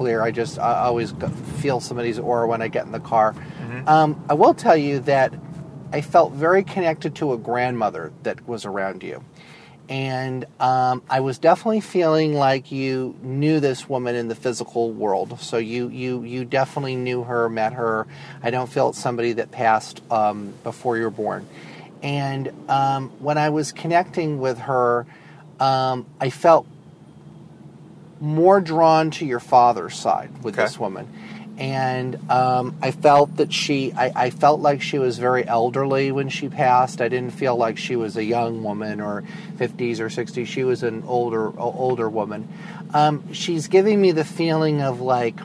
clear. I just I always feel somebody's aura when I get in the car. Um, I will tell you that I felt very connected to a grandmother that was around you. And um, I was definitely feeling like you knew this woman in the physical world. So you, you, you definitely knew her, met her. I don't feel it's somebody that passed um, before you were born. And um, when I was connecting with her, um, I felt more drawn to your father's side with Okay. this woman. And um, I felt that she, I, I felt like she was very elderly when she passed. I didn't feel like she was a young woman or 50s or 60s. She was an older, older woman. Um, she's giving me the feeling of like,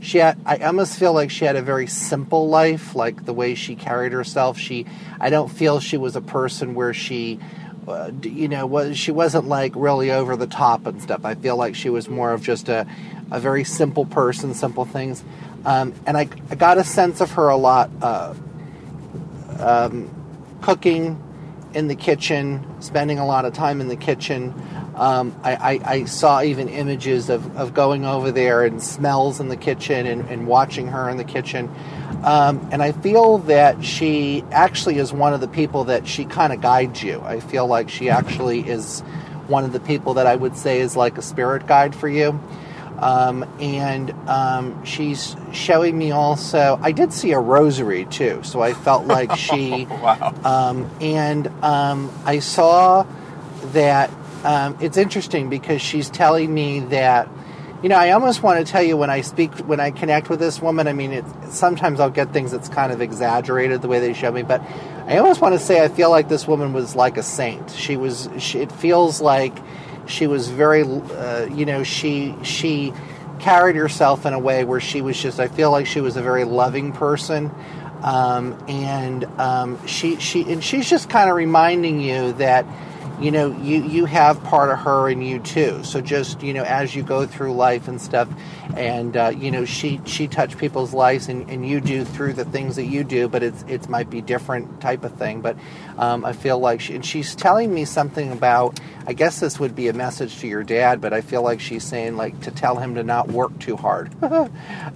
she had, I almost feel like she had a very simple life, like the way she carried herself. She, I don't feel she was a person where she, you know, was she wasn't like really over the top and stuff. I feel like she was more of just a, a very simple person, simple things. Um, and I, I got a sense of her a lot, uh, um, cooking in the kitchen, spending a lot of time in the kitchen. Um, I, I, I saw even images of, of going over there and smells in the kitchen and, and watching her in the kitchen. Um, and I feel that she actually is one of the people that she kind of guides you. I feel like she actually is one of the people that I would say is like a spirit guide for you. Um, and um, she's showing me also. I did see a rosary too, so I felt like she. Wow. Um, and um, I saw that um, it's interesting because she's telling me that. You know, I almost want to tell you when I speak, when I connect with this woman. I mean, it, sometimes I'll get things that's kind of exaggerated the way they show me, but I almost want to say I feel like this woman was like a saint. She was. She, it feels like she was very uh, you know she she carried herself in a way where she was just i feel like she was a very loving person um, and um, she she and she's just kind of reminding you that you know you you have part of her in you too. So just you know as you go through life and stuff and uh, you know she she touched people's lives and, and you do through the things that you do but it's it might be different type of thing. But um, i feel like she, and she's telling me something about i guess this would be a message to your dad but i feel like she's saying like to tell him to not work too hard.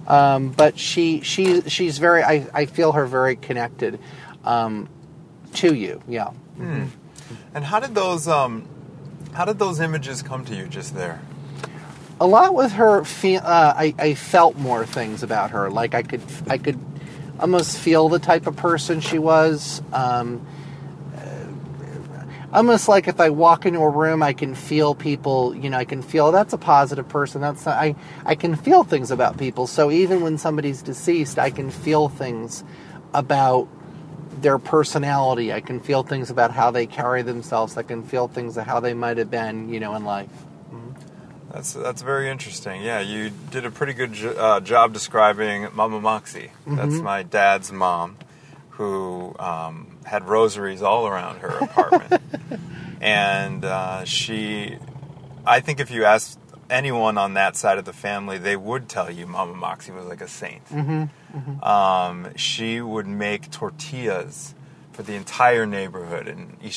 Um, but she she she's very i, I feel her very connected. Um, to you yeah. And how did those um, how did those images come to you just there? a lot with her fe- uh, I, I felt more things about her. Like i could i could almost feel the type of person she was. Um, uh, almost like if i walk into a room i can feel people you know i can feel that's a positive person. That's not, i i can feel things about people. So even when somebody's deceased i can feel things about their personality i can feel things about how they carry themselves i can feel things of how they might have been you know in life That's that's very interesting. Yeah, you did a pretty good jo- uh, job describing Mama Moxie. That's my dad's mom, who um, had rosaries all around her apartment, and uh, she. I think if you asked anyone on that side of the family, they would tell you Mama Moxie was like a saint. Um, she would make tortillas for the entire neighborhood in East